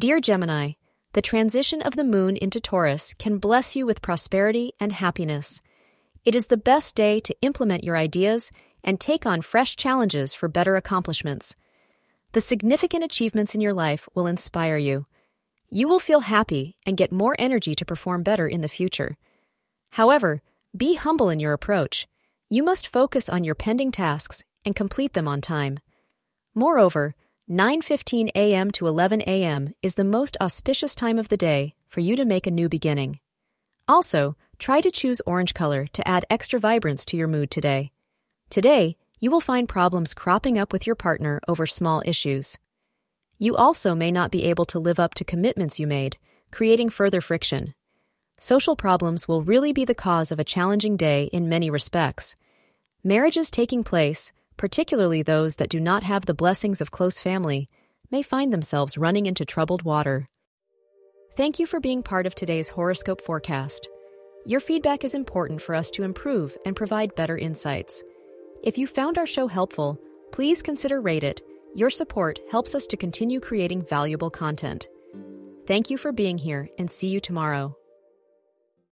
Dear Gemini, the transition of the moon into Taurus can bless you with prosperity and happiness. It is the best day to implement your ideas and take on fresh challenges for better accomplishments. The significant achievements in your life will inspire you. You will feel happy and get more energy to perform better in the future. However, be humble in your approach. You must focus on your pending tasks and complete them on time. Moreover, 9:15 a.m. to 11 a.m. is the most auspicious time of the day for you to make a new beginning. Also, try to choose orange color to add extra vibrance to your mood today. Today, you will find problems cropping up with your partner over small issues. You also may not be able to live up to commitments you made, creating further friction. Social problems will really be the cause of a challenging day in many respects. Marriages taking place, particularly those that do not have the blessings of close family, may find themselves running into troubled water. Thank you for being part of today's horoscope forecast. Your feedback is important for us to improve and provide better insights. If you found our show helpful, please consider rate it. Your support helps us to continue creating valuable content. Thank you for being here and see you tomorrow.